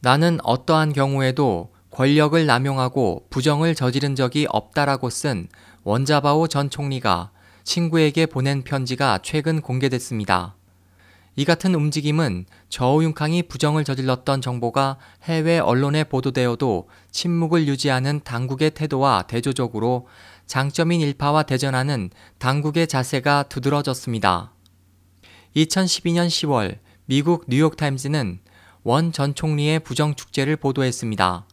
나는 어떠한 경우에도 권력을 남용하고 부정을 저지른 적이 없다라고 쓴 원자바오 전 총리가 친구에게 보낸 편지가 최근 공개됐습니다. 이 같은 움직임은 저우융캉이 부정을 저질렀던 정보가 해외 언론에 보도되어도 침묵을 유지하는 당국의 태도와 대조적으로 장점인 일파와 대전하는 당국의 자세가 두드러졌습니다. 2012년 10월 미국 뉴욕타임즈는 원 전 총리의 부정 축제를 보도했습니다.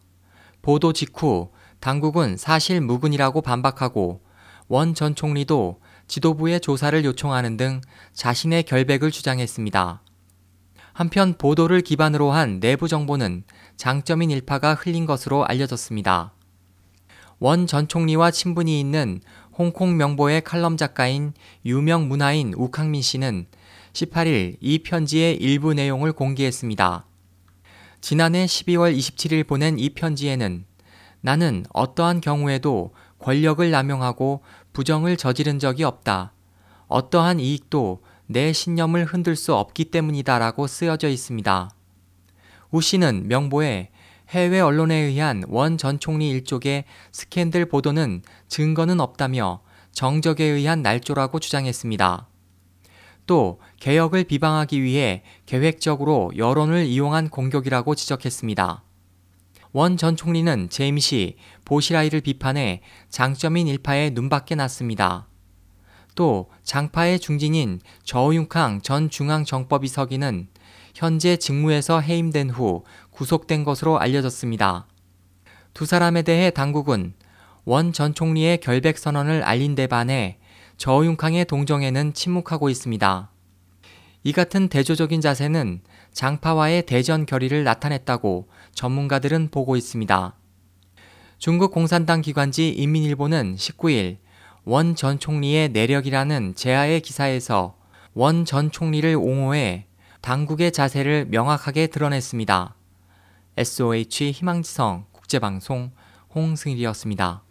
보도 직후 당국은 사실 무근이라고 반박하고 원 전 총리도 지도부의 조사를 요청하는 등 자신의 결백을 주장했습니다. 한편 보도를 기반으로 한 내부 정보는 장점인 일파가 흘린 것으로 알려졌습니다. 원 전 총리와 친분이 있는 홍콩 명보의 칼럼 작가인 유명 문화인 우캉민 씨는 18일 이 편지의 일부 내용을 공개했습니다. 지난해 12월 27일 보낸 이 편지에는 나는 어떠한 경우에도 권력을 남용하고 부정을 저지른 적이 없다. 어떠한 이익도 내 신념을 흔들 수 없기 때문이다 라고 쓰여져 있습니다. 우 씨는 명보에 해외 언론에 의한 원 전 총리 일족의 스캔들 보도는 증거는 없다며 정적에 의한 날조라고 주장했습니다. 또 개혁을 비방하기 위해 계획적으로 여론을 이용한 공격이라고 지적했습니다. 원 전 총리는 제임시 보시라이를 비판해 장점인 일파에 눈밖에 났습니다. 또 장파의 중진인 저우융캉 전 중앙정법위서기는 현재 직무에서 해임된 후 구속된 것으로 알려졌습니다. 두 사람에 대해 당국은 원 전 총리의 결백 선언을 알린 데 반해 저우융캉의 동정에는 침묵하고 있습니다. 이 같은 대조적인 자세는 장파와의 대전 결의를 나타냈다고 전문가들은 보고 있습니다. 중국 공산당 기관지 인민일보는 19일 원 전 총리의 내력이라는 제하의 기사에서 원 전 총리를 옹호해 당국의 자세를 명확하게 드러냈습니다. SOH 희망지성 국제방송 홍승일이었습니다.